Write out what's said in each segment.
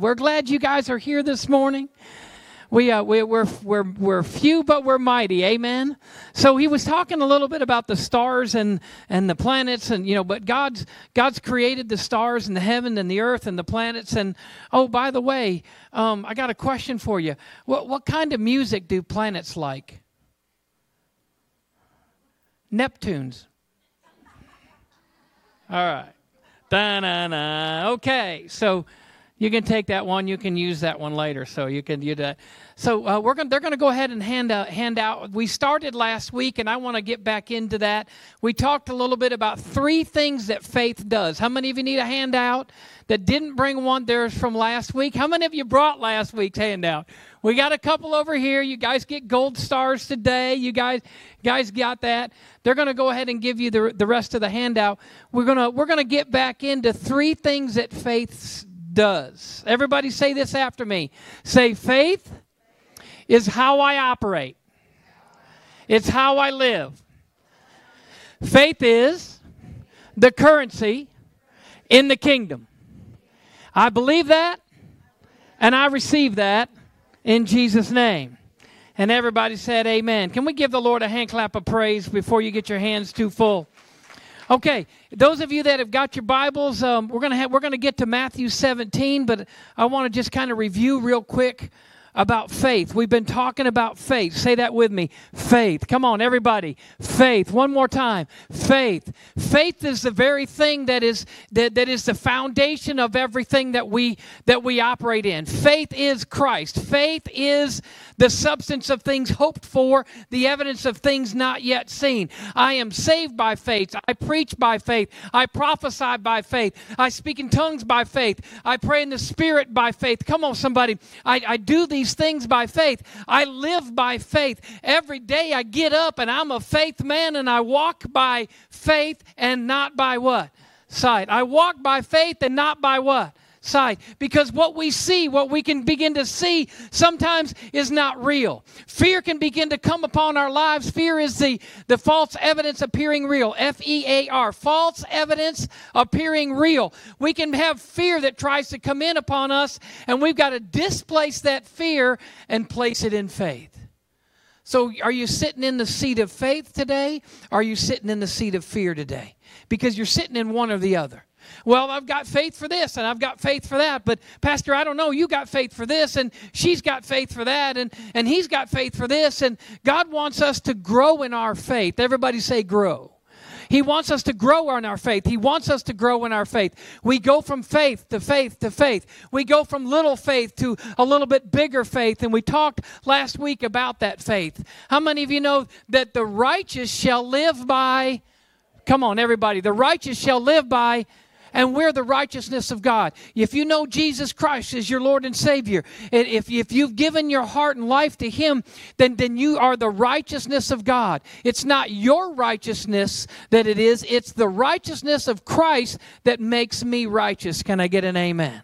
We're glad you guys are here this morning. We, uh, we, we're, we're, we're few, but we're mighty. Amen. So he was talking a little bit about the stars and, and the planets, and you know, but God's God's created the stars and the heaven and the earth and the planets. And oh, by the way, um, I got a question for you. What what kind of music do planets like? Neptunes. All right. Da-na-na. Okay, so you can take that one. You can use that one later. So you can do that. So uh, we're going. They're going to go ahead and hand out. Hand out. We started last week, and I want to get back into that. We talked a little bit about three things that faith does. How many of you need a handout that didn't bring one? There's from last week. How many of you brought last week's handout? We got a couple over here. You guys get gold stars today. You guys, guys got that. They're going to go ahead and give you the, the rest of the handout. We're going to we're to get back into three things that faith does. Everybody say this after me. Say, faith is how I operate, it's how I live. Faith is the currency in the kingdom. I believe that and I receive that in Jesus' name. And everybody said, Amen. Can we give the Lord a hand clap of praise before you get your hands too full? Okay, those of you that have got your Bibles, um, we're gonna have, we're gonna get to Matthew 17, but I want to just kind of review real quick about faith. We've been talking about faith. Say that with me. Faith. Come on, everybody. Faith. One more time. Faith. Faith is the very thing that is that, that is the foundation of everything that we that we operate in. Faith is Christ. Faith is the substance of things hoped for, the evidence of things not yet seen. I am saved by faith. I preach by faith. I prophesy by faith. I speak in tongues by faith. I pray in the spirit by faith. Come on, somebody. I, I do these things by faith. I live by faith. Every day I get up and I'm a faith man and I walk by faith and not by what? Sight. I walk by faith and not by what? Sight. Because what we see, what we can begin to see, sometimes is not real. Fear can begin to come upon our lives. Fear is the, the false evidence appearing real. F E A R. False evidence appearing real. We can have fear that tries to come in upon us, and we've got to displace that fear and place it in faith. So, are you sitting in the seat of faith today? Or are you sitting in the seat of fear today? Because you're sitting in one or the other. Well, I've got faith for this and I've got faith for that, but Pastor, I don't know. You got faith for this and she's got faith for that and, and he's got faith for this. And God wants us to grow in our faith. Everybody say, grow. He wants us to grow in our faith. He wants us to grow in our faith. We go from faith to faith to faith. We go from little faith to a little bit bigger faith. And we talked last week about that faith. How many of you know that the righteous shall live by? Come on, everybody. The righteous shall live by and we're the righteousness of God. If you know Jesus Christ as your Lord and Savior, if, if you've given your heart and life to Him, then, then you are the righteousness of God. It's not your righteousness that it is, it's the righteousness of Christ that makes me righteous. Can I get an amen?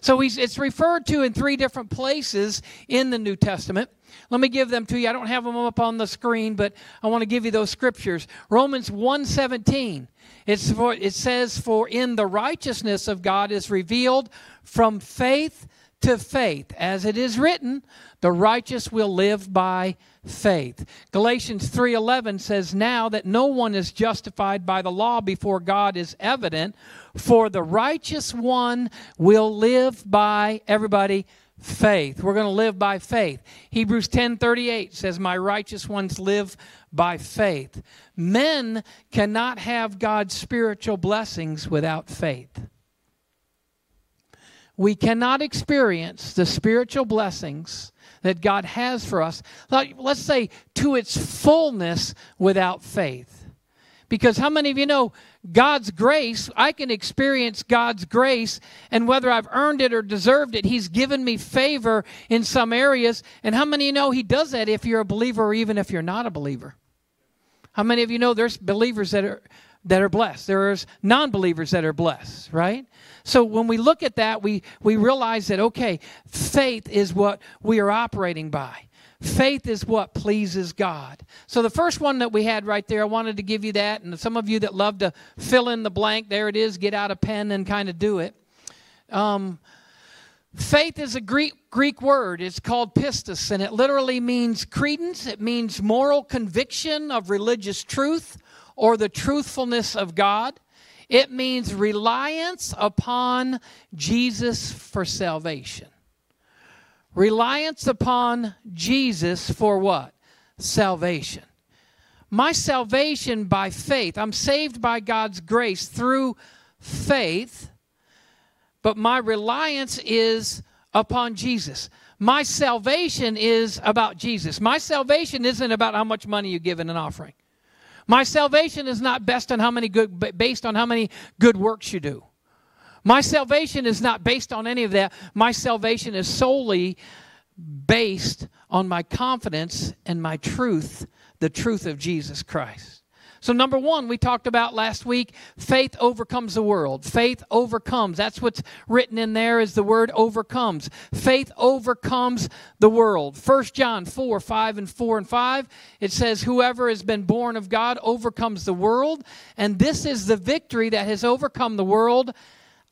So it's referred to in three different places in the New Testament. Let me give them to you. I don't have them up on the screen, but I want to give you those scriptures. Romans 1:17 it's for, it says, For in the righteousness of God is revealed from faith to faith. As it is written, the righteous will live by faith. Galatians 3:11 says now that no one is justified by the law before God is evident for the righteous one will live by everybody faith. We're going to live by faith. Hebrews 10:38 says my righteous ones live by faith. Men cannot have God's spiritual blessings without faith. We cannot experience the spiritual blessings that God has for us, let's say to its fullness without faith. Because how many of you know God's grace, I can experience God's grace, and whether I've earned it or deserved it, He's given me favor in some areas. And how many of you know He does that if you're a believer or even if you're not a believer? How many of you know there's believers that are that are blessed? There's non-believers that are blessed, right? So when we look at that, we we realize that okay, faith is what we are operating by. Faith is what pleases God. So the first one that we had right there, I wanted to give you that. And some of you that love to fill in the blank, there it is, get out a pen and kind of do it. Um, Faith is a Greek, Greek word. It's called pistis, and it literally means credence. It means moral conviction of religious truth or the truthfulness of God. It means reliance upon Jesus for salvation. Reliance upon Jesus for what? Salvation. My salvation by faith. I'm saved by God's grace through faith, but my reliance is upon Jesus. My salvation is about Jesus. My salvation isn't about how much money you give in an offering. My salvation is not based on how many good based on how many good works you do. My salvation is not based on any of that. My salvation is solely based on my confidence and my truth, the truth of Jesus Christ. So, number one, we talked about last week faith overcomes the world. Faith overcomes. That's what's written in there is the word overcomes. Faith overcomes the world. 1 John 4 5 and 4 and 5, it says, Whoever has been born of God overcomes the world. And this is the victory that has overcome the world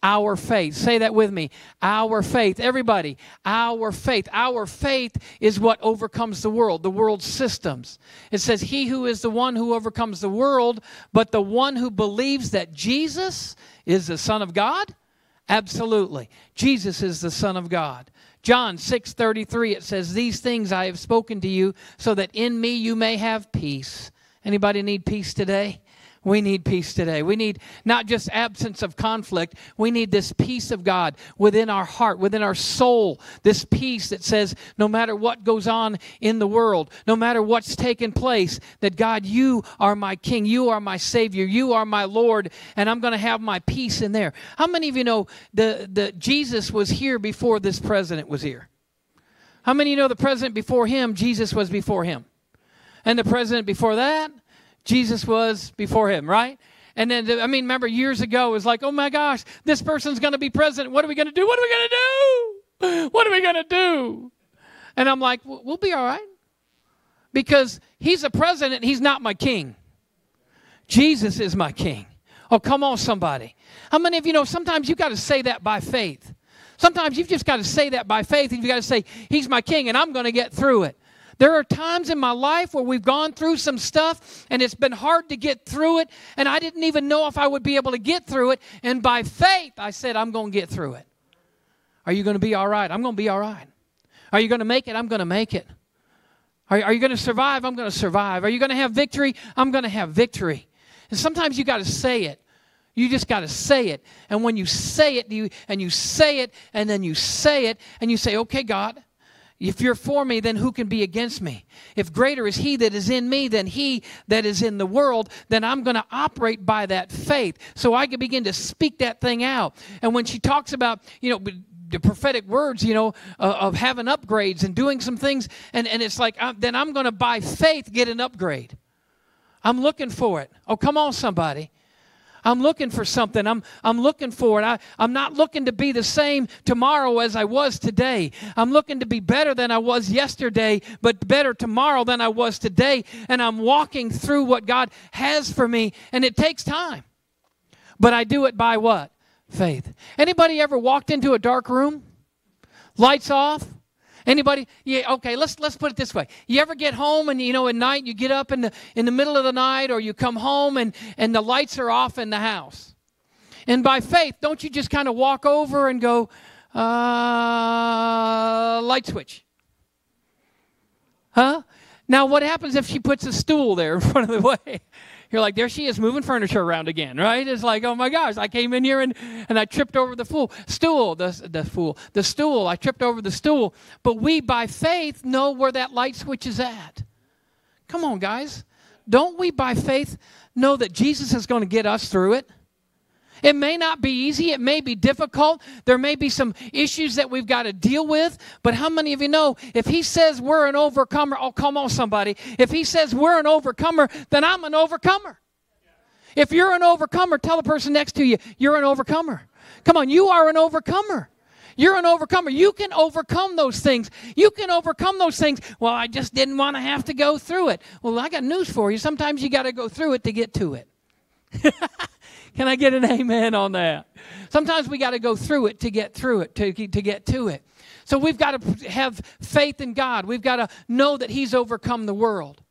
our faith. Say that with me. Our faith. Everybody, our faith. Our faith is what overcomes the world, the world's systems. It says, He who is the one who overcomes the world, but the one who believes that Jesus is the Son of God? Absolutely. Jesus is the Son of God. John 6:33 it says these things I have spoken to you so that in me you may have peace. Anybody need peace today? We need peace today. We need not just absence of conflict, we need this peace of God within our heart, within our soul. This peace that says, no matter what goes on in the world, no matter what's taken place, that God, you are my King, you are my Savior, you are my Lord, and I'm going to have my peace in there. How many of you know the, the Jesus was here before this president was here? How many of you know the president before him, Jesus was before him? And the president before that, Jesus was before him, right? And then, I mean, remember years ago, it was like, oh my gosh, this person's going to be president. What are we going to do? What are we going to do? What are we going to do? And I'm like, we'll be all right. Because he's a president, he's not my king. Jesus is my king. Oh, come on, somebody. How many of you know sometimes you've got to say that by faith? Sometimes you've just got to say that by faith, and you've got to say, He's my king, and I'm going to get through it. There are times in my life where we've gone through some stuff and it's been hard to get through it, and I didn't even know if I would be able to get through it. And by faith, I said, I'm going to get through it. Are you going to be all right? I'm going to be all right. Are you going to make it? I'm going to make it. Are, are you going to survive? I'm going to survive. Are you going to have victory? I'm going to have victory. And sometimes you got to say it. You just got to say it. And when you say it, you, and you say it, and then you say it, and you say, okay, God, if you're for me, then who can be against me? If greater is he that is in me than he that is in the world, then I'm going to operate by that faith. So I can begin to speak that thing out. And when she talks about, you know, the prophetic words, you know, uh, of having upgrades and doing some things, and, and it's like, uh, then I'm going to by faith get an upgrade. I'm looking for it. Oh, come on, somebody. I'm looking for something. I'm, I'm looking for it. I, I'm not looking to be the same tomorrow as I was today. I'm looking to be better than I was yesterday, but better tomorrow than I was today. And I'm walking through what God has for me, and it takes time. But I do it by what? Faith. Anybody ever walked into a dark room? Lights off? Anybody? Yeah, okay, let's let's put it this way. You ever get home and you know at night you get up in the in the middle of the night or you come home and and the lights are off in the house. And by faith, don't you just kind of walk over and go uh light switch? Huh? Now what happens if she puts a stool there in front of the way? You're like, there she is moving furniture around again, right? It's like, oh my gosh, I came in here and, and I tripped over the fool, stool, the, the fool, the stool. I tripped over the stool. But we, by faith, know where that light switch is at. Come on, guys. Don't we, by faith, know that Jesus is going to get us through it? It may not be easy, it may be difficult, there may be some issues that we've got to deal with, but how many of you know if He says we're an overcomer, oh, come on, somebody. If He says we're an overcomer, then I'm an overcomer. If you're an overcomer, tell the person next to you, you're an overcomer. Come on, you are an overcomer. You're an overcomer. You can overcome those things. You can overcome those things. Well, I just didn't want to have to go through it. Well, I got news for you. Sometimes you got to go through it to get to it. Can I get an amen on that? Sometimes we got to go through it to get through it, to, to get to it. So we've got to have faith in God. We've got to know that He's overcome the world.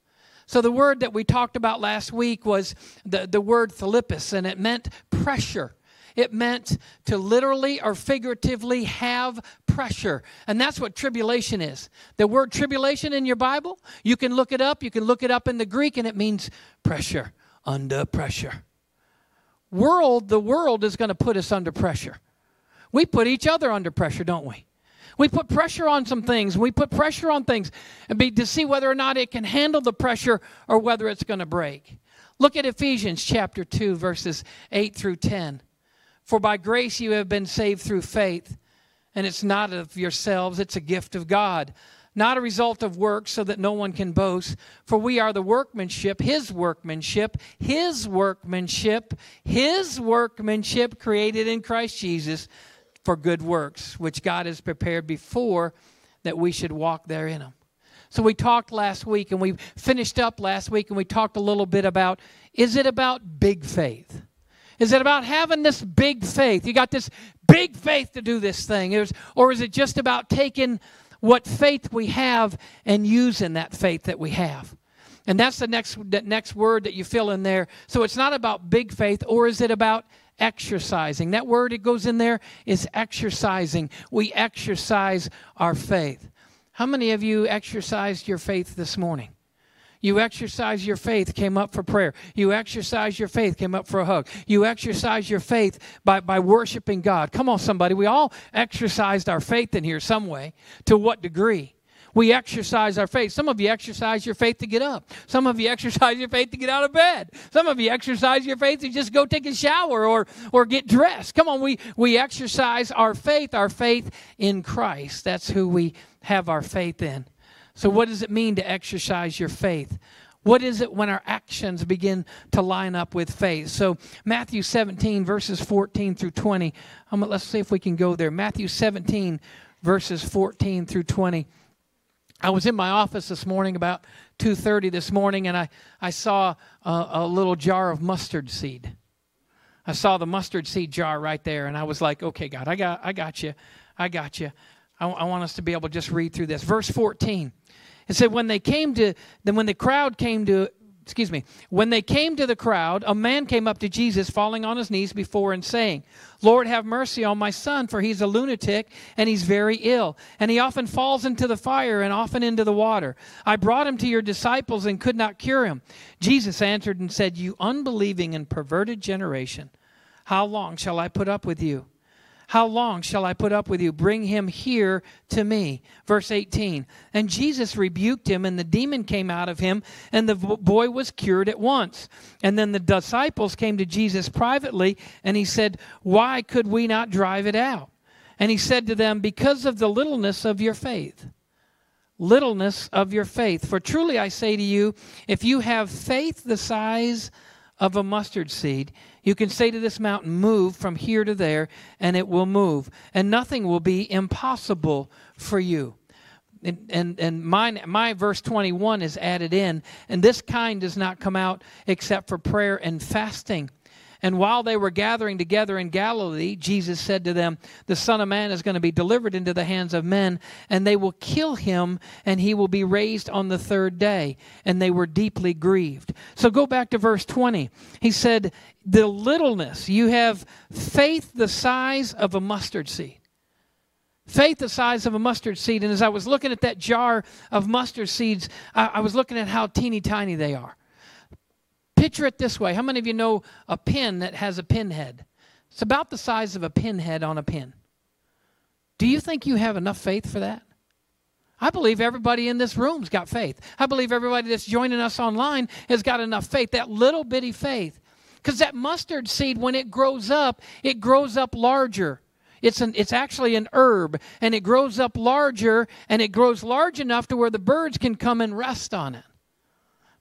So the word that we talked about last week was the, the word thlipsis, and it meant pressure. It meant to literally or figuratively have pressure. And that's what tribulation is. The word tribulation in your Bible, you can look it up. You can look it up in the Greek, and it means pressure, under pressure. World, the world is going to put us under pressure. We put each other under pressure, don't we? We put pressure on some things. We put pressure on things and be, to see whether or not it can handle the pressure or whether it's going to break. Look at Ephesians chapter 2, verses 8 through 10. For by grace you have been saved through faith, and it's not of yourselves, it's a gift of God, not a result of works, so that no one can boast. For we are the workmanship, His workmanship, His workmanship, His workmanship created in Christ Jesus for good works, which God has prepared before that we should walk there in them. So we talked last week and we finished up last week and we talked a little bit about is it about big faith? Is it about having this big faith? You got this big faith to do this thing? Or is it just about taking what faith we have and using that faith that we have? And that's the next, the next word that you fill in there. So it's not about big faith, or is it about exercising? That word it goes in there is exercising. We exercise our faith. How many of you exercised your faith this morning? You exercise your faith, came up for prayer. You exercise your faith, came up for a hug. You exercise your faith by, by worshiping God. Come on, somebody. We all exercised our faith in here some way. To what degree? We exercise our faith. Some of you exercise your faith to get up. Some of you exercise your faith to get out of bed. Some of you exercise your faith to just go take a shower or, or get dressed. Come on, we, we exercise our faith, our faith in Christ. That's who we have our faith in. So, what does it mean to exercise your faith? What is it when our actions begin to line up with faith? So, Matthew 17, verses 14 through 20. Um, let's see if we can go there. Matthew 17, verses 14 through 20. I was in my office this morning about 2:30 this morning, and I, I saw a, a little jar of mustard seed. I saw the mustard seed jar right there, and I was like, "Okay, God, I got, I got you, I got you." I, I want us to be able to just read through this. Verse 14. It said, when they came to, then when the crowd came to, excuse me, when they came to the crowd, a man came up to Jesus, falling on his knees before and saying, Lord, have mercy on my son, for he's a lunatic and he's very ill. And he often falls into the fire and often into the water. I brought him to your disciples and could not cure him. Jesus answered and said, You unbelieving and perverted generation, how long shall I put up with you? How long shall I put up with you? Bring him here to me. Verse 18. And Jesus rebuked him, and the demon came out of him, and the boy was cured at once. And then the disciples came to Jesus privately, and he said, Why could we not drive it out? And he said to them, Because of the littleness of your faith. Littleness of your faith. For truly I say to you, if you have faith the size of a mustard seed, you can say to this mountain, Move from here to there, and it will move. And nothing will be impossible for you. And, and, and my verse 21 is added in. And this kind does not come out except for prayer and fasting. And while they were gathering together in Galilee, Jesus said to them, The Son of Man is going to be delivered into the hands of men, and they will kill him, and he will be raised on the third day. And they were deeply grieved. So go back to verse 20. He said, The littleness, you have faith the size of a mustard seed faith the size of a mustard seed. And as I was looking at that jar of mustard seeds, I, I, was looking at how teeny tiny they are. Picture it this way. How many of you know a pin that has a pin head? It's about the size of a pinhead on a pin. Do you think you have enough faith for that? I believe everybody in this room's got faith. I believe everybody that's joining us online has got enough faith, that little bitty faith. Because that mustard seed, when it grows up, it grows up larger. It's, an, it's actually an herb, and it grows up larger, and it grows large enough to where the birds can come and rest on it.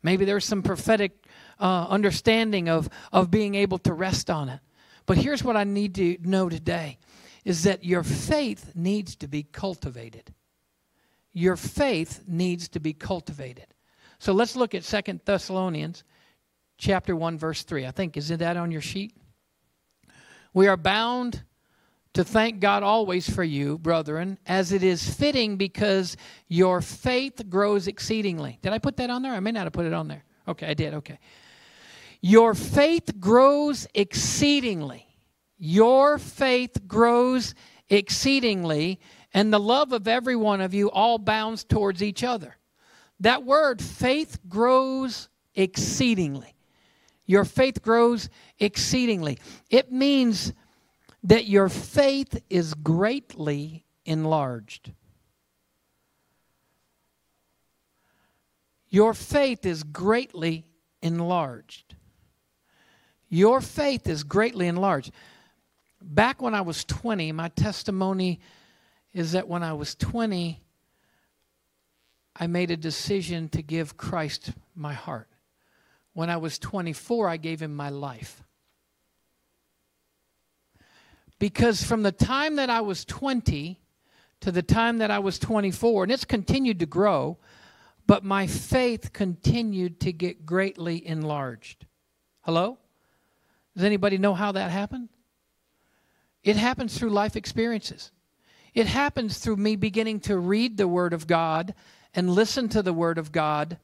Maybe there's some prophetic uh, understanding of, of being able to rest on it. But here's what I need to know today is that your faith needs to be cultivated. Your faith needs to be cultivated. So let's look at Second Thessalonians chapter 1 verse 3. I think isn't that on your sheet? We are bound to thank God always for you, brethren, as it is fitting because your faith grows exceedingly. Did I put that on there? I may not have put it on there. Okay, I did. Okay. Your faith grows exceedingly. Your faith grows exceedingly, and the love of every one of you all bounds towards each other. That word, faith grows exceedingly. Your faith grows exceedingly. It means that your faith is greatly enlarged. Your faith is greatly enlarged. Your faith is greatly enlarged. Back when I was 20, my testimony is that when I was 20, I made a decision to give Christ my heart. When I was 24, I gave him my life. Because from the time that I was 20 to the time that I was 24, and it's continued to grow, but my faith continued to get greatly enlarged. Hello? Does anybody know how that happened? It happens through life experiences. It happens through me beginning to read the Word of God and listen to the Word of God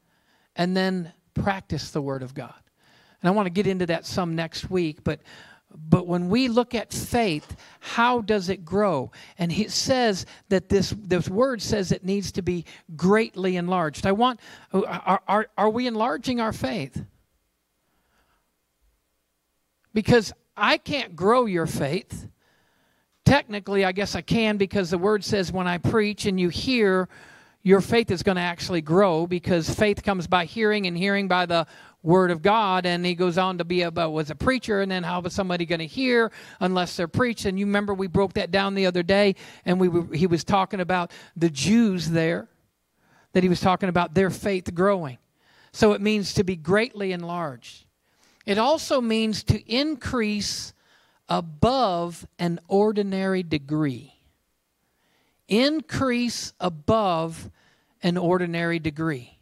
and then practice the Word of God. And I want to get into that some next week, but but when we look at faith, how does it grow? And he says that this, this word says it needs to be greatly enlarged. I want, are, are, are we enlarging our faith? Because I can't grow your faith. Technically, I guess I can because the word says when I preach and you hear, your faith is going to actually grow because faith comes by hearing and hearing by the word of God. And he goes on to be about was a preacher, and then how was somebody going to hear unless they're preached? And you remember we broke that down the other day, and we were, he was talking about the Jews there, that he was talking about their faith growing. So it means to be greatly enlarged. It also means to increase above an ordinary degree. Increase above an ordinary degree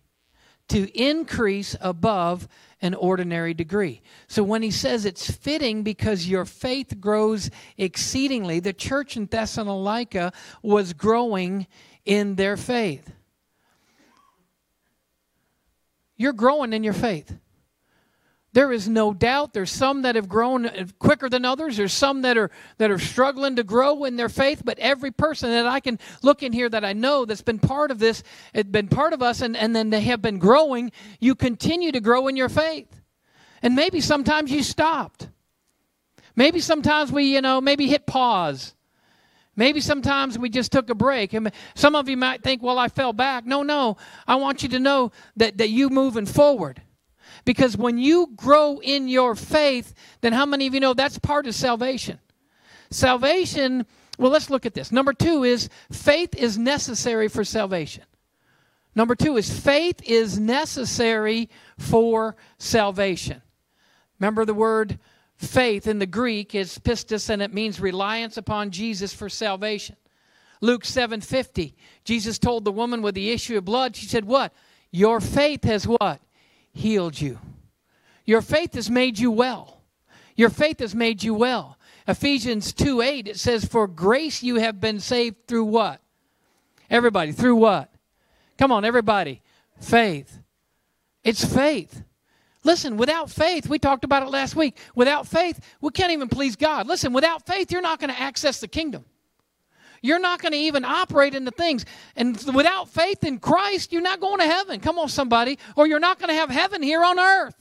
to increase above an ordinary degree. So when he says it's fitting because your faith grows exceedingly, the church in Thessalonica was growing in their faith. You're growing in your faith. There is no doubt there's some that have grown uh, quicker than others. There's some that are that are struggling to grow in their faith, but every person that I can look in here that I know that's been part of this, it's been part of us and, and then they have been growing, you continue to grow in your faith. And maybe sometimes you stopped. Maybe sometimes we, you know, maybe hit pause. Maybe sometimes we just took a break. And some of you might think, well, I fell back. No, no. I want you to know that, that you moving forward. Because when you grow in your faith, then how many of you know that's part of salvation? Salvation, well, let's look at this. Number two is faith is necessary for salvation. Number two is faith is necessary for salvation. Remember the word faith in the Greek is pistis and it means reliance upon Jesus for salvation. Luke 7:50. Jesus told the woman with the issue of blood, she said, "What? Your faith has what? Healed you. Your faith has made you well. Your faith has made you well. Ephesians 2 8, it says, For grace you have been saved through what? Everybody, through what? Come on, everybody. Faith. It's faith. Listen, without faith, we talked about it last week. Without faith, we can't even please God. Listen, without faith, you're not going to access the kingdom. You're not going to even operate in the things. And without faith in Christ, you're not going to heaven. Come on, somebody. Or you're not going to have heaven here on earth.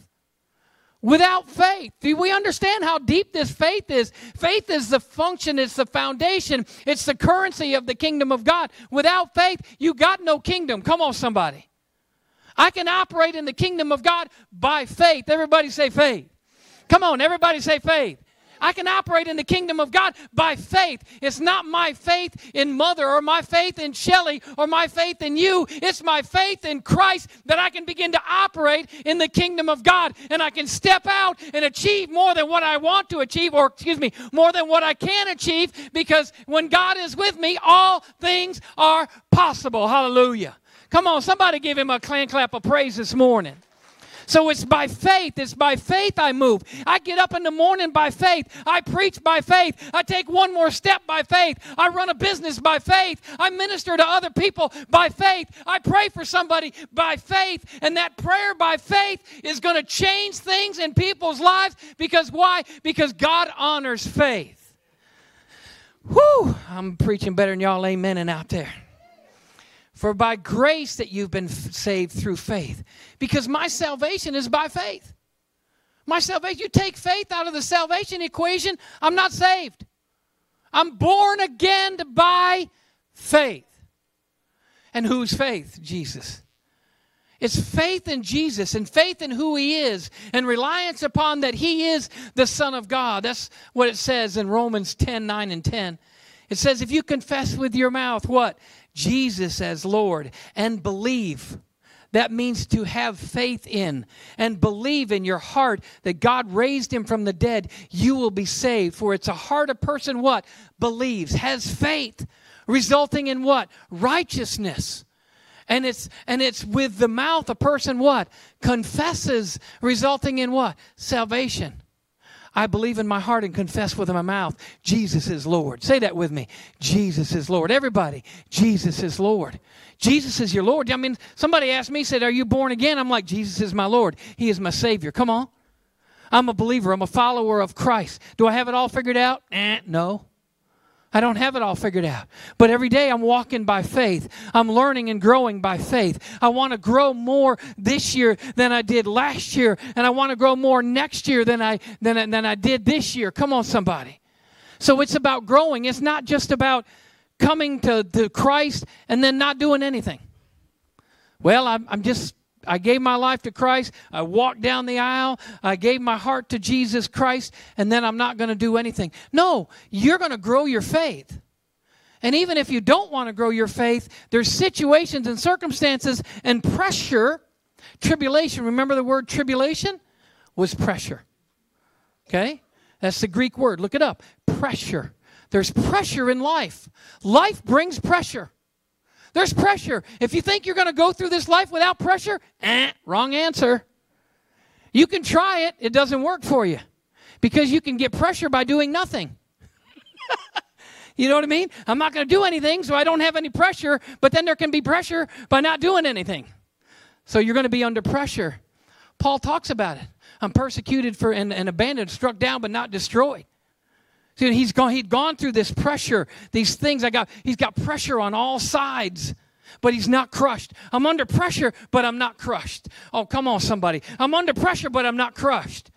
Without faith. Do we understand how deep this faith is? Faith is the function, it's the foundation, it's the currency of the kingdom of God. Without faith, you got no kingdom. Come on, somebody. I can operate in the kingdom of God by faith. Everybody say faith. Come on, everybody say faith. I can operate in the kingdom of God by faith. It's not my faith in Mother or my faith in Shelly or my faith in you. It's my faith in Christ that I can begin to operate in the kingdom of God and I can step out and achieve more than what I want to achieve, or excuse me, more than what I can achieve because when God is with me, all things are possible. Hallelujah. Come on, somebody give him a clan clap of praise this morning. So it's by faith. It's by faith I move. I get up in the morning by faith. I preach by faith. I take one more step by faith. I run a business by faith. I minister to other people by faith. I pray for somebody by faith. And that prayer by faith is going to change things in people's lives because why? Because God honors faith. Whew, I'm preaching better than y'all amen, and out there. For by grace that you've been saved through faith. Because my salvation is by faith. My salvation, you take faith out of the salvation equation, I'm not saved. I'm born again by faith. And whose faith? Jesus. It's faith in Jesus and faith in who He is and reliance upon that He is the Son of God. That's what it says in Romans 10 9 and 10. It says, if you confess with your mouth what? Jesus as Lord and believe. That means to have faith in and believe in your heart that God raised him from the dead, you will be saved. For it's a heart a person what? Believes, has faith, resulting in what? Righteousness. And it's and it's with the mouth a person what? Confesses, resulting in what? Salvation. I believe in my heart and confess with my mouth, Jesus is Lord. Say that with me. Jesus is Lord. Everybody, Jesus is Lord. Jesus is your Lord. I mean, somebody asked me, said, Are you born again? I'm like, Jesus is my Lord. He is my Savior. Come on. I'm a believer. I'm a follower of Christ. Do I have it all figured out? Eh, no. I don't have it all figured out. But every day I'm walking by faith. I'm learning and growing by faith. I want to grow more this year than I did last year, and I want to grow more next year than I than, than I did this year. Come on, somebody. So it's about growing. It's not just about coming to, to Christ and then not doing anything. Well, I'm, I'm just I gave my life to Christ. I walked down the aisle. I gave my heart to Jesus Christ, and then I'm not going to do anything. No, you're going to grow your faith. And even if you don't want to grow your faith, there's situations and circumstances and pressure, tribulation. Remember the word tribulation? Was pressure. Okay? That's the Greek word. Look it up. Pressure. There's pressure in life. Life brings pressure. There's pressure. If you think you're going to go through this life without pressure, eh, wrong answer. You can try it, it doesn't work for you because you can get pressure by doing nothing. you know what I mean? I'm not going to do anything, so I don't have any pressure, but then there can be pressure by not doing anything. So you're going to be under pressure. Paul talks about it. I'm persecuted for and, and abandoned, struck down, but not destroyed. See, he's gone, he'd gone through this pressure, these things. I got, he's got pressure on all sides, but he's not crushed. I'm under pressure, but I'm not crushed. Oh, come on, somebody. I'm under pressure, but I'm not crushed.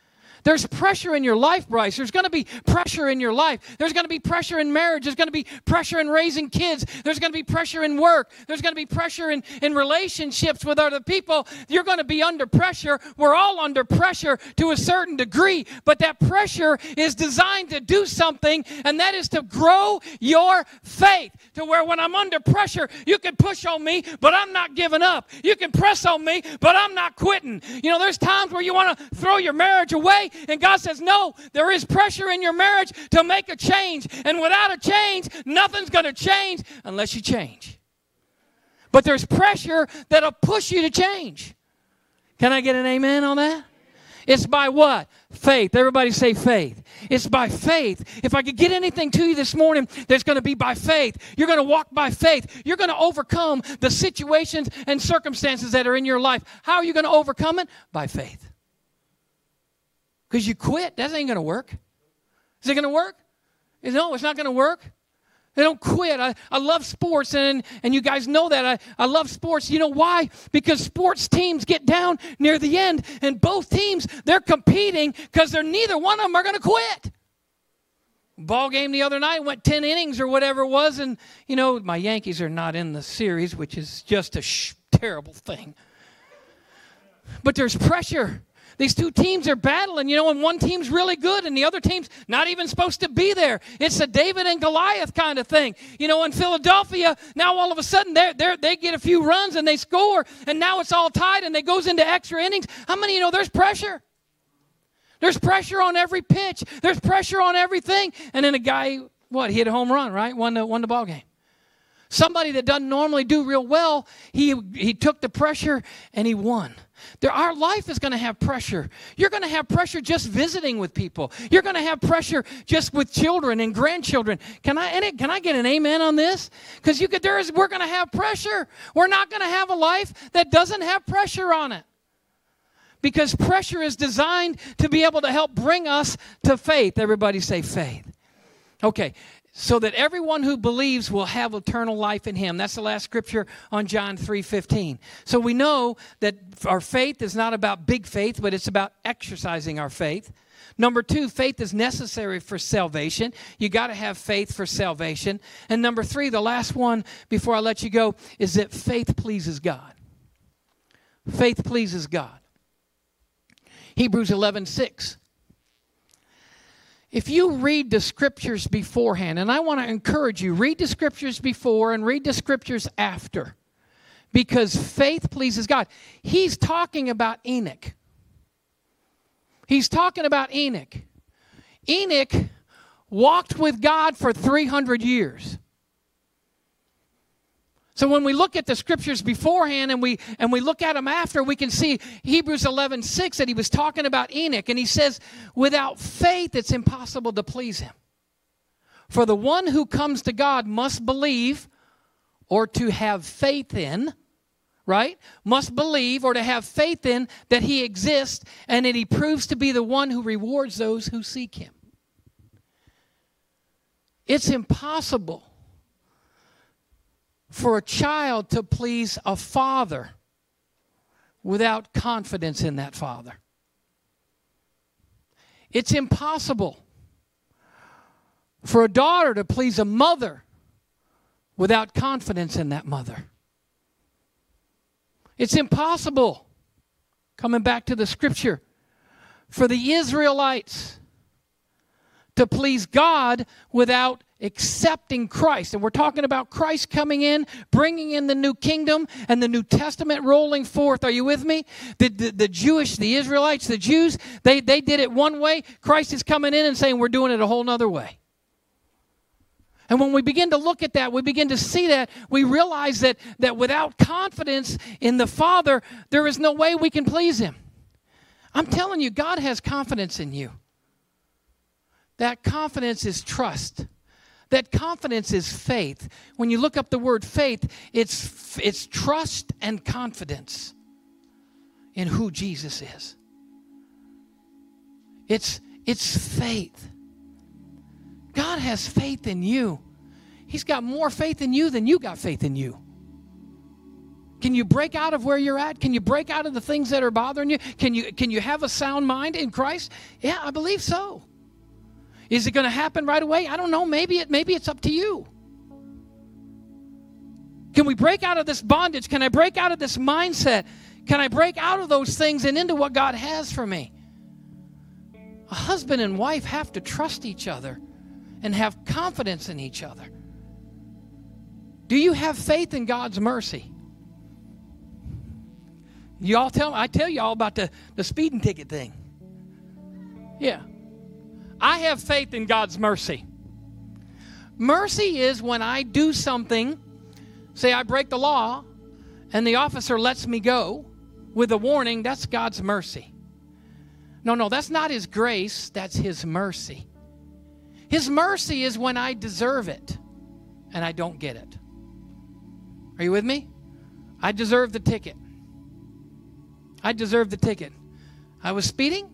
There's pressure in your life, Bryce. There's going to be pressure in your life. There's going to be pressure in marriage. There's going to be pressure in raising kids. There's going to be pressure in work. There's going to be pressure in, in relationships with other people. You're going to be under pressure. We're all under pressure to a certain degree, but that pressure is designed to do something, and that is to grow your faith to where when I'm under pressure, you can push on me, but I'm not giving up. You can press on me, but I'm not quitting. You know, there's times where you want to throw your marriage away and God says, No, there is pressure in your marriage to make a change. And without a change, nothing's going to change unless you change. But there's pressure that'll push you to change. Can I get an amen on that? It's by what? Faith. Everybody say faith. It's by faith. If I could get anything to you this morning, there's going to be by faith. You're going to walk by faith. You're going to overcome the situations and circumstances that are in your life. How are you going to overcome it? By faith. Because you quit, that ain't going to work. Is it going to work? No, it's not going to work. They don't quit. I, I love sports, and, and you guys know that. I, I love sports. You know why? Because sports teams get down near the end, and both teams, they're competing because they're neither one of them are going to quit. Ball game the other night went 10 innings or whatever it was, and, you know, my Yankees are not in the series, which is just a sh- terrible thing. But there's pressure. These two teams are battling, you know, and one team's really good and the other team's not even supposed to be there. It's a David and Goliath kind of thing. You know, in Philadelphia, now all of a sudden they they they get a few runs and they score, and now it's all tied and they goes into extra innings. How many you know there's pressure? There's pressure on every pitch. There's pressure on everything. And then a guy, what, hit a home run, right? Won the, won the ball game. Somebody that doesn't normally do real well, he, he took the pressure and he won. There, our life is going to have pressure. You're going to have pressure just visiting with people. You're going to have pressure just with children and grandchildren. Can I can I get an amen on this? Because you could there is we're going to have pressure. We're not going to have a life that doesn't have pressure on it. Because pressure is designed to be able to help bring us to faith. Everybody say faith. Okay, so that everyone who believes will have eternal life in him. That's the last scripture on john 3.15 so we know that our faith is not about big faith but it's about exercising our faith. Number two faith is necessary for salvation. You got to have faith for salvation. And number three the last one before i let you go is that faith pleases god. Faith pleases god. Hebrews 11 6 if you read the scriptures beforehand, and I want to encourage you, read the scriptures before and read the scriptures after, because faith pleases God. He's talking about Enoch. He's talking about Enoch. Enoch walked with God for 300 years. So when we look at the scriptures beforehand and we and we look at them after, we can see Hebrews 11, 6 that he was talking about Enoch. And he says, without faith, it's impossible to please him. For the one who comes to God must believe or to have faith in, right? Must believe or to have faith in that he exists and that he proves to be the one who rewards those who seek him. It's impossible for a child to please a father without confidence in that father. It's impossible for a daughter to please a mother without confidence in that mother. It's impossible, coming back to the scripture, for the Israelites to please God without accepting Christ. And we're talking about Christ coming in, bringing in the new kingdom and the New Testament rolling forth. Are you with me? The, the, the, Jewish, the Israelites, the Jews, they, they did it one way. Christ is coming in and saying, we're doing it a whole nother way. And when we begin to look at that, we begin to see that, we realize that, that without confidence in the Father, there is no way we can please Him. I'm telling you, God has confidence in you. That confidence is trust. That confidence is faith. When you look up the word faith, it's, it's trust and confidence in who Jesus is. It's, it's faith. God has faith in you. He's got more faith in you than you got faith in you. Can you break out of where you're at? Can you break out of the things that are bothering you? Can you, can you have a sound mind in Christ? Yeah, I believe so. Is it going to happen right away? I don't know. Maybe it maybe it's up to you. Can we break out of this bondage? Can I break out of this mindset? Can I break out of those things and into what God has for me? A husband and wife have to trust each other and have confidence in each other. Do you have faith in God's mercy? Y'all tell I tell you all about the, the speeding ticket thing. Yeah. I have faith in God's mercy. Mercy is when I do something, say I break the law, and the officer lets me go with a warning, that's God's mercy. No, no, that's not His grace, that's His mercy. His mercy is when I deserve it and I don't get it. Are you with me? I deserve the ticket. I deserve the ticket. I was speeding.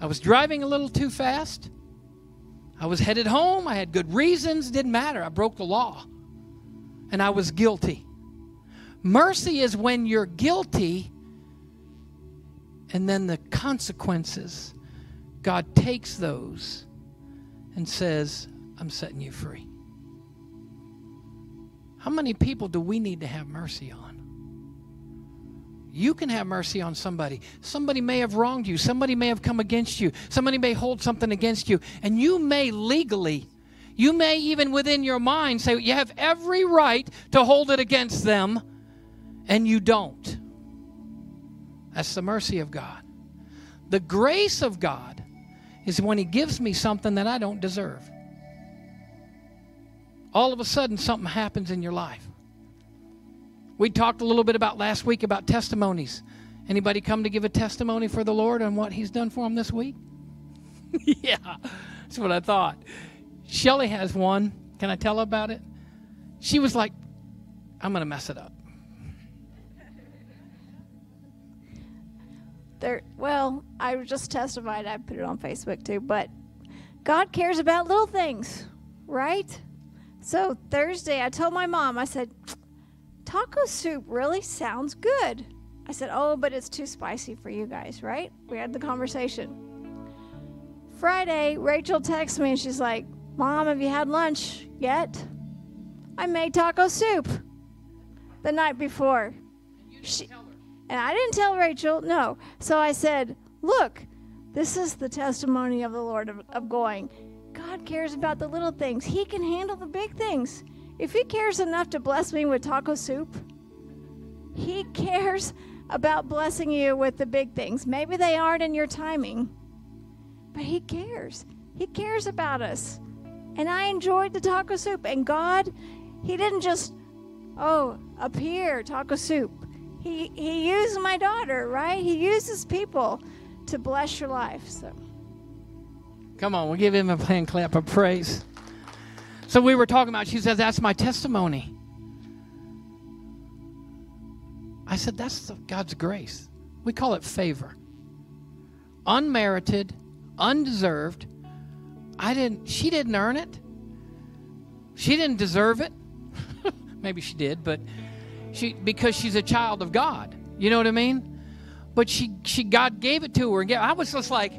I was driving a little too fast. I was headed home. I had good reasons. Didn't matter. I broke the law. And I was guilty. Mercy is when you're guilty and then the consequences, God takes those and says, I'm setting you free. How many people do we need to have mercy on? You can have mercy on somebody. Somebody may have wronged you. Somebody may have come against you. Somebody may hold something against you. And you may legally, you may even within your mind say, you have every right to hold it against them, and you don't. That's the mercy of God. The grace of God is when He gives me something that I don't deserve. all of a sudden something happens in your life. We talked a little bit about last week about testimonies. Anybody come to give a testimony for the Lord on what He's done for them this week? yeah, that's what I thought. Shelly has one. Can I tell about it? She was like, I'm going to mess it up. There, well, I just testified. I put it on Facebook too. But God cares about little things, right? So Thursday, I told my mom, I said, taco soup really sounds good. I said, oh, but it's too spicy for you guys, right? We had the conversation. Friday, Rachel texts me and she's like, Mom, have you had lunch yet? I made taco soup the night before. She, and I didn't tell Rachel, no. So I said, Look, this is the testimony of the Lord of, of going. God cares about the little things, He can handle the big things. If He cares enough to bless me with taco soup, He cares about blessing you with the big things. Maybe they aren't in your timing, but He cares. He cares about us. And I enjoyed the taco soup. And God, He didn't just, oh, appear, taco soup. He, he used my daughter, right? He uses people to bless your life. So, come on, we'll give him a hand clap of praise. So we were talking about. She says, "That's my testimony." I said, "That's God's grace. We call it favor. Unmerited, undeserved, I didn't, she didn't earn it. She didn't deserve it. Maybe she did, but she, because she's a child of God. You know what I mean? But she, she, God gave it to her. And gave, I was just like,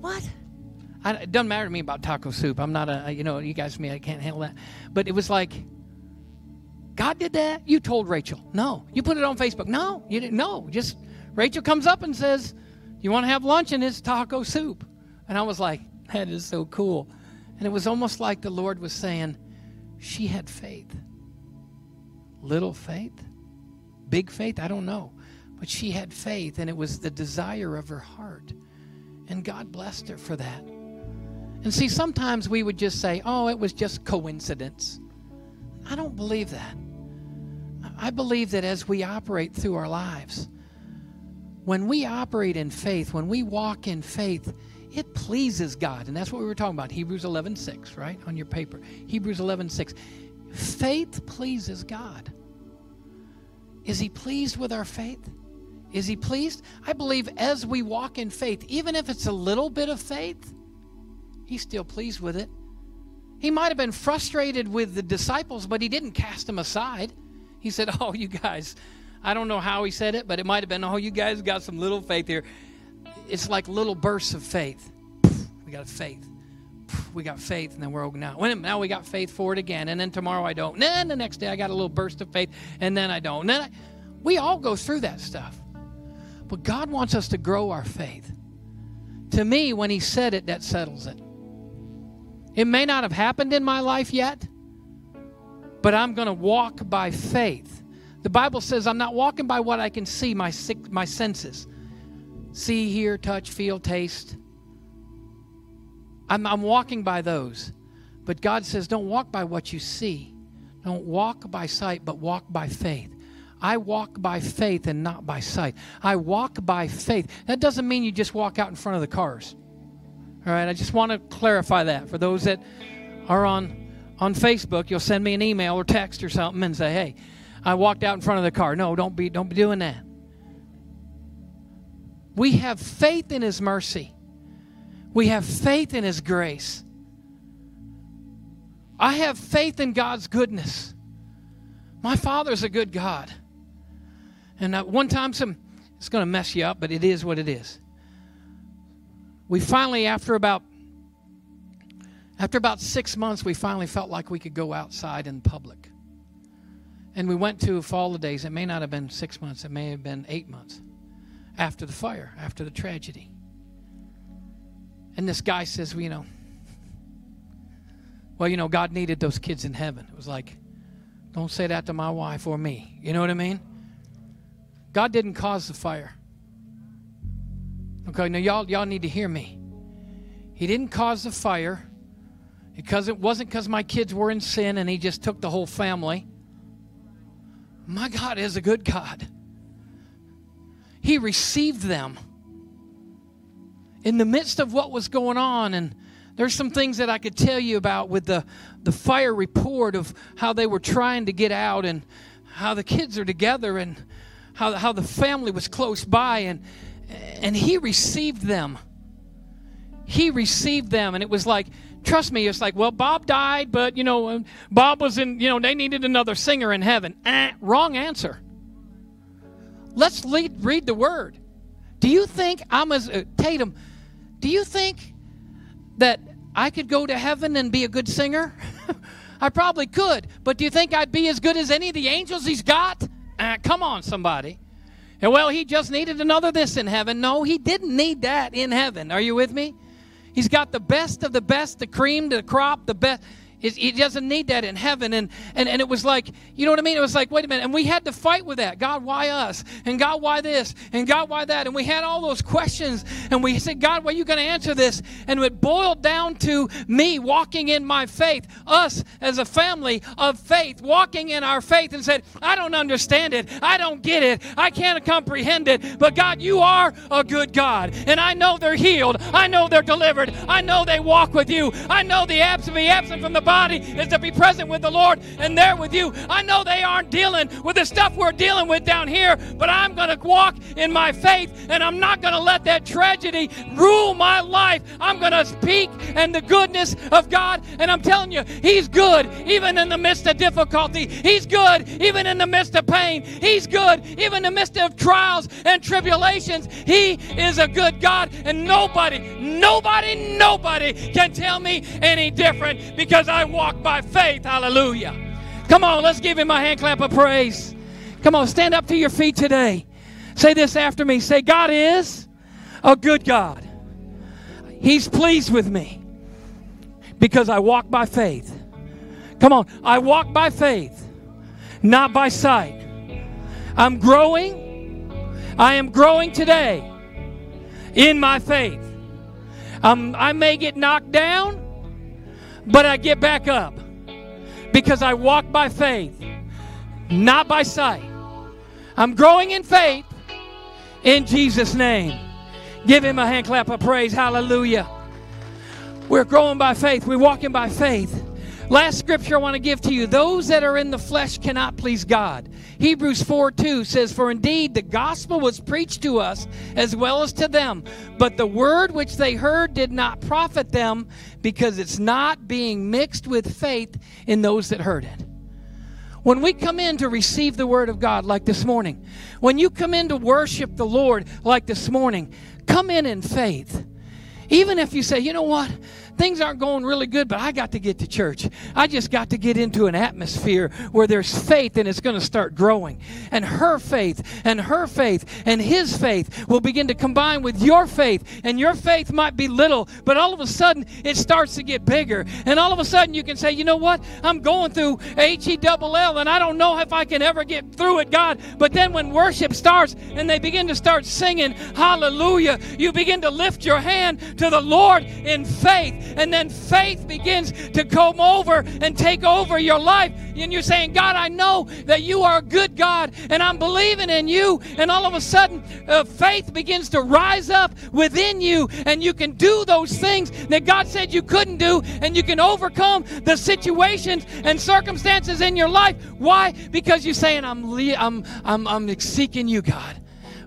what? I, it doesn't matter to me about taco soup. I'm not a, you know, you guys, me, I can't handle that. But it was like, God did that? You told Rachel. No. You put it on Facebook. No. You didn't. No. Just Rachel comes up and says, You want to have lunch and it's taco soup. And I was like, that is so cool. And it was almost like the Lord was saying, she had faith. Little faith? Big faith? I don't know. But she had faith, and it was the desire of her heart. And God blessed her for that. And see, sometimes we would just say, oh, it was just coincidence. I don't believe that. I believe that as we operate through our lives, when we operate in faith, when we walk in faith, it pleases God. And that's what we were talking about. Hebrews 11 6, right? On your paper. Hebrews 11 6. Faith pleases God. Is He pleased with our faith? Is He pleased? I believe as we walk in faith, even if it's a little bit of faith, He's still pleased with it. He might have been frustrated with the disciples, but He didn't cast them aside. He said, Oh, you guys, I don't know how He said it, but it might have been, Oh, you guys got some little faith here it's like little bursts of faith. We got faith. We got faith, and then we're now. Now we got faith for it again, and then tomorrow I don't. And then the next day I got a little burst of faith, and then I don't. And then I, we all go through that stuff. But God wants us to grow our faith. To me, when He said it, that settles it. It may not have happened in my life yet, but I'm going to walk by faith. The Bible says I'm not walking by what I can see, my, sick, my senses see, hear, touch, feel, taste. I'm, I'm walking by those. But God says, don't walk by what you see. Don't walk by sight, but walk by faith. I walk by faith and not by sight. I walk by faith. That doesn't mean you just walk out in front of the cars. All right, I just want to clarify that for those that are on on Facebook. You'll send me an email or text or something and say, "Hey, I walked out in front of the car." No, don't be don't be doing that. We have faith in His mercy, we have faith in His grace. I have faith in God's goodness. My Father's a good God. And uh, one time, some it's going to mess you up, but it is what it is. We finally, after about after about six months, we finally felt like we could go outside in public. And we went to Fall of Days. It may not have been six months, it may have been eight months after the fire, after the tragedy. And this guy says, well, you know, well, you know, God needed those kids in heaven. It was like, don't say that to my wife or me. You know what I mean? God didn't cause the fire. Okay, now y'all y'all need to hear me. He didn't cause the fire. because it wasn't because my kids were in sin and He just took the whole family. My God is a good God. He received them in the midst of what was going on and there's some things that I could tell you about with the, the fire report of how they were trying to get out and how the kids are together and how, how the family was close by and and he received them. He received them and it was like trust me it's like well bob died but you know bob was in you know they needed another singer in heaven. Eh, wrong answer. Let's lead, read the word. Do you think i'm as uh, tatum do you think that i could go to heaven and be a good singer? I probably could but do you think i'd be as good as any of the angels he's got? Uh, come on, somebody. And well, he just needed another this in heaven. No, he didn't need that in heaven. Are you with me? He's got the best of the best, the cream, the crop, the best. He doesn't need that in heaven. And, and, and it was like, you know what I mean? It was like, wait a minute. And we had to fight with that. God, why us? And God, why this? And God, why that? And we had all those questions. And we said, God, why are you going to answer this? And it boiled down to me walking in my faith, us as a family of faith, walking in our faith and said, I don't understand it. I don't get it. I can't comprehend it. But God, you are a good God. And I know they're healed. I know they're delivered. I know they walk with you. I know the absent the absent from the body is to be present with the Lord and there with you. I know they aren't dealing with the stuff we're dealing with down here, but I'm going to walk in my faith and I'm not going to let that tragedy rule my life. I'm going to speak and the goodness of God. And I'm telling you, He's good even in the midst of difficulty. He's good even in the midst of pain. He's good even in the midst of trials and tribulations. He is a good God, and nobody, nobody, nobody can tell me any different because I I walk by faith. Hallelujah. Come on, let's give him a hand clap of praise. Come on, stand up to your feet today. Say this after me. Say, God is a good God. He's pleased with me because I walk by faith. Come on, I walk by faith, not by sight. I'm growing. I am growing today in my faith. Um, I may get knocked down. But I get back up because I walk by faith, not by sight. I'm growing in faith in Jesus' name. Give him a hand clap of praise. Hallelujah. We're growing by faith, we're walking by faith. Last scripture I want to give to you those that are in the flesh cannot please God. Hebrews 4 2 says, For indeed the gospel was preached to us as well as to them, but the word which they heard did not profit them because it's not being mixed with faith in those that heard it. When we come in to receive the word of God, like this morning, when you come in to worship the Lord, like this morning, come in in faith. Even if you say, you know what, things aren't going really good, but I got to get to church. I just got to get into an atmosphere where there's faith and it's going to start growing. And her faith and her faith and his faith will begin to combine with your faith. And your faith might be little, but all of a sudden it starts to get bigger. And all of a sudden you can say, you know what? I'm going through H E double L and I don't know if I can ever get through it, God. But then when worship starts and they begin to start singing, hallelujah, you begin to lift your hand to the Lord in faith and then faith begins to come over and take over your life. And you're saying, God, I know that you are a good God, and I'm believing in you. And all of a sudden, uh, faith begins to rise up within you, and you can do those things that God said you couldn't do, and you can overcome the situations and circumstances in your life. Why? Because you're saying, I'm, I'm, I'm, I'm seeking you, God,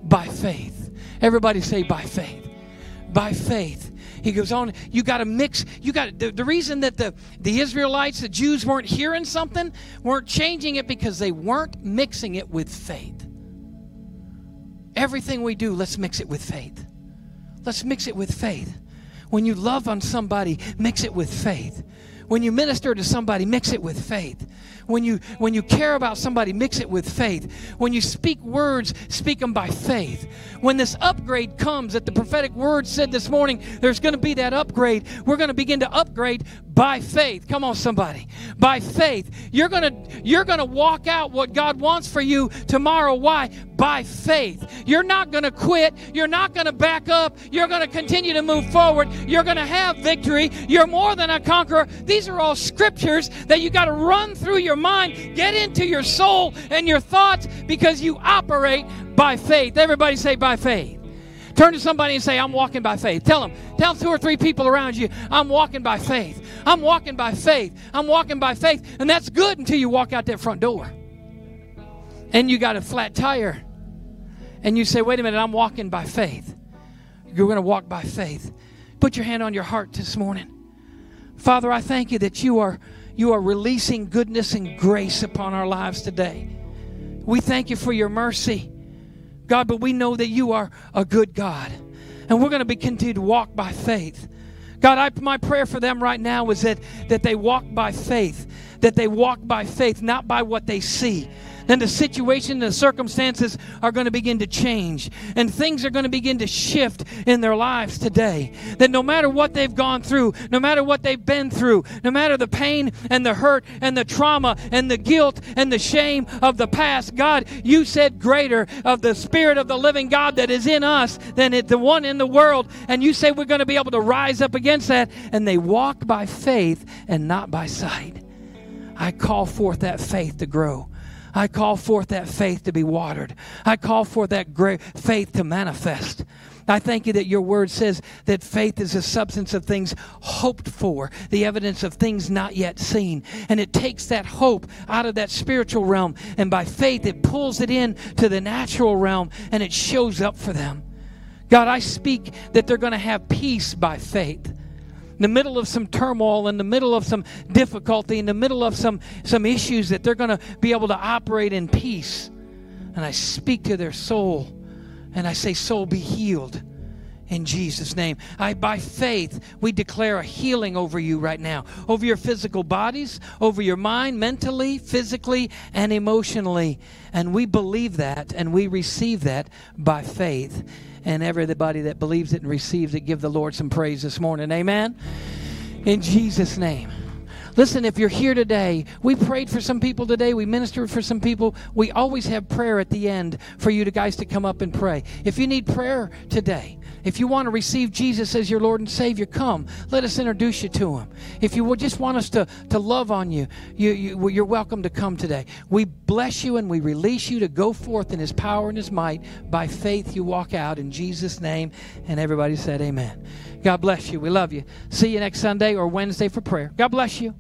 by faith. Everybody say, by faith. By faith he goes on, you got to mix, you got the, the reason that the, the Israelites, the Jews weren't hearing something, weren't changing it because they weren't mixing it with faith. Everything we do, let's mix it with faith. Let's mix it with faith. When you love on somebody, mix it with faith. When you minister to somebody, mix it with faith. When you when you care about somebody, mix it with faith. When you speak words, speak them by faith. When this upgrade comes that the prophetic word said this morning, there's going to be that upgrade. We're going to begin to upgrade by faith. Come on somebody. By faith. You're going to you're going to walk out what God wants for you tomorrow. Why? By faith. You're not going to quit. You're not going to back up. You're going to continue to move forward. You're going to have victory. You're more than a conqueror. These are all scriptures that you got to run through your mind, get into your soul and your thoughts because you operate by faith. Everybody say by faith. Turn to somebody and say, I'm walking by faith. Tell them, tell two or three people around you, I'm walking by faith. I'm walking by faith. I'm walking by faith. And that's good until you walk out that front door. And you got a flat tire. And you say, wait a minute, I'm walking by faith. You're going to walk by faith. Put your hand on your heart this morning. Father, I thank you that you are you are releasing goodness and grace upon our lives today. We thank you for your mercy. God, but we know that you are a good God. And we're going to be continue to walk by faith. God, I, my prayer for them right now is that, that they walk by faith, that they walk by faith, not by what they see, then the situation, the circumstances are going to begin to change. And things are going to begin to shift in their lives today. That no matter what they've gone through, no matter what they've been through, no matter the pain and the hurt and the trauma and the guilt and the shame of the past, God, you said greater of the Spirit of the living God that is in us than it, the one in the world. And you say we're going to be able to rise up against that. And they walk by faith and not by sight. I call forth that faith to grow. I call forth that faith to be watered. I call forth that great faith to manifest. I thank you that your word says that faith is the substance of things hoped for, the evidence of things not yet seen. And it takes that hope out of that spiritual realm, and by faith, it pulls it in to the natural realm and it shows up for them. God, I speak that they're going to have peace by faith in the middle of some turmoil, in the middle of some difficulty, in the middle of some, some issues, that they're going to be able to operate in peace. And I speak to their soul and I say, Soul, be healed in Jesus' name. I, by faith, we declare a healing over you right now, over your physical bodies, over your mind, mentally, physically, and emotionally. And we believe that and we receive that by faith and everybody that believes it and receives it, give the Lord some praise this morning. Amen. In Jesus' name. Listen, if you're here today, we prayed for some people today. We ministered for some people. We always have prayer at the end for you guys to come up and pray. If you need prayer today, if you want to receive Jesus as your Lord and Savior, come. Let us introduce you to Him. If you just want us to, to love on you, you, you, you're welcome to come today. We bless you and we release you to go forth in His power and His might. By faith, you walk out in Jesus' name. And everybody said, Amen. God bless you. We love you. See you next Sunday or Wednesday for prayer. God bless you.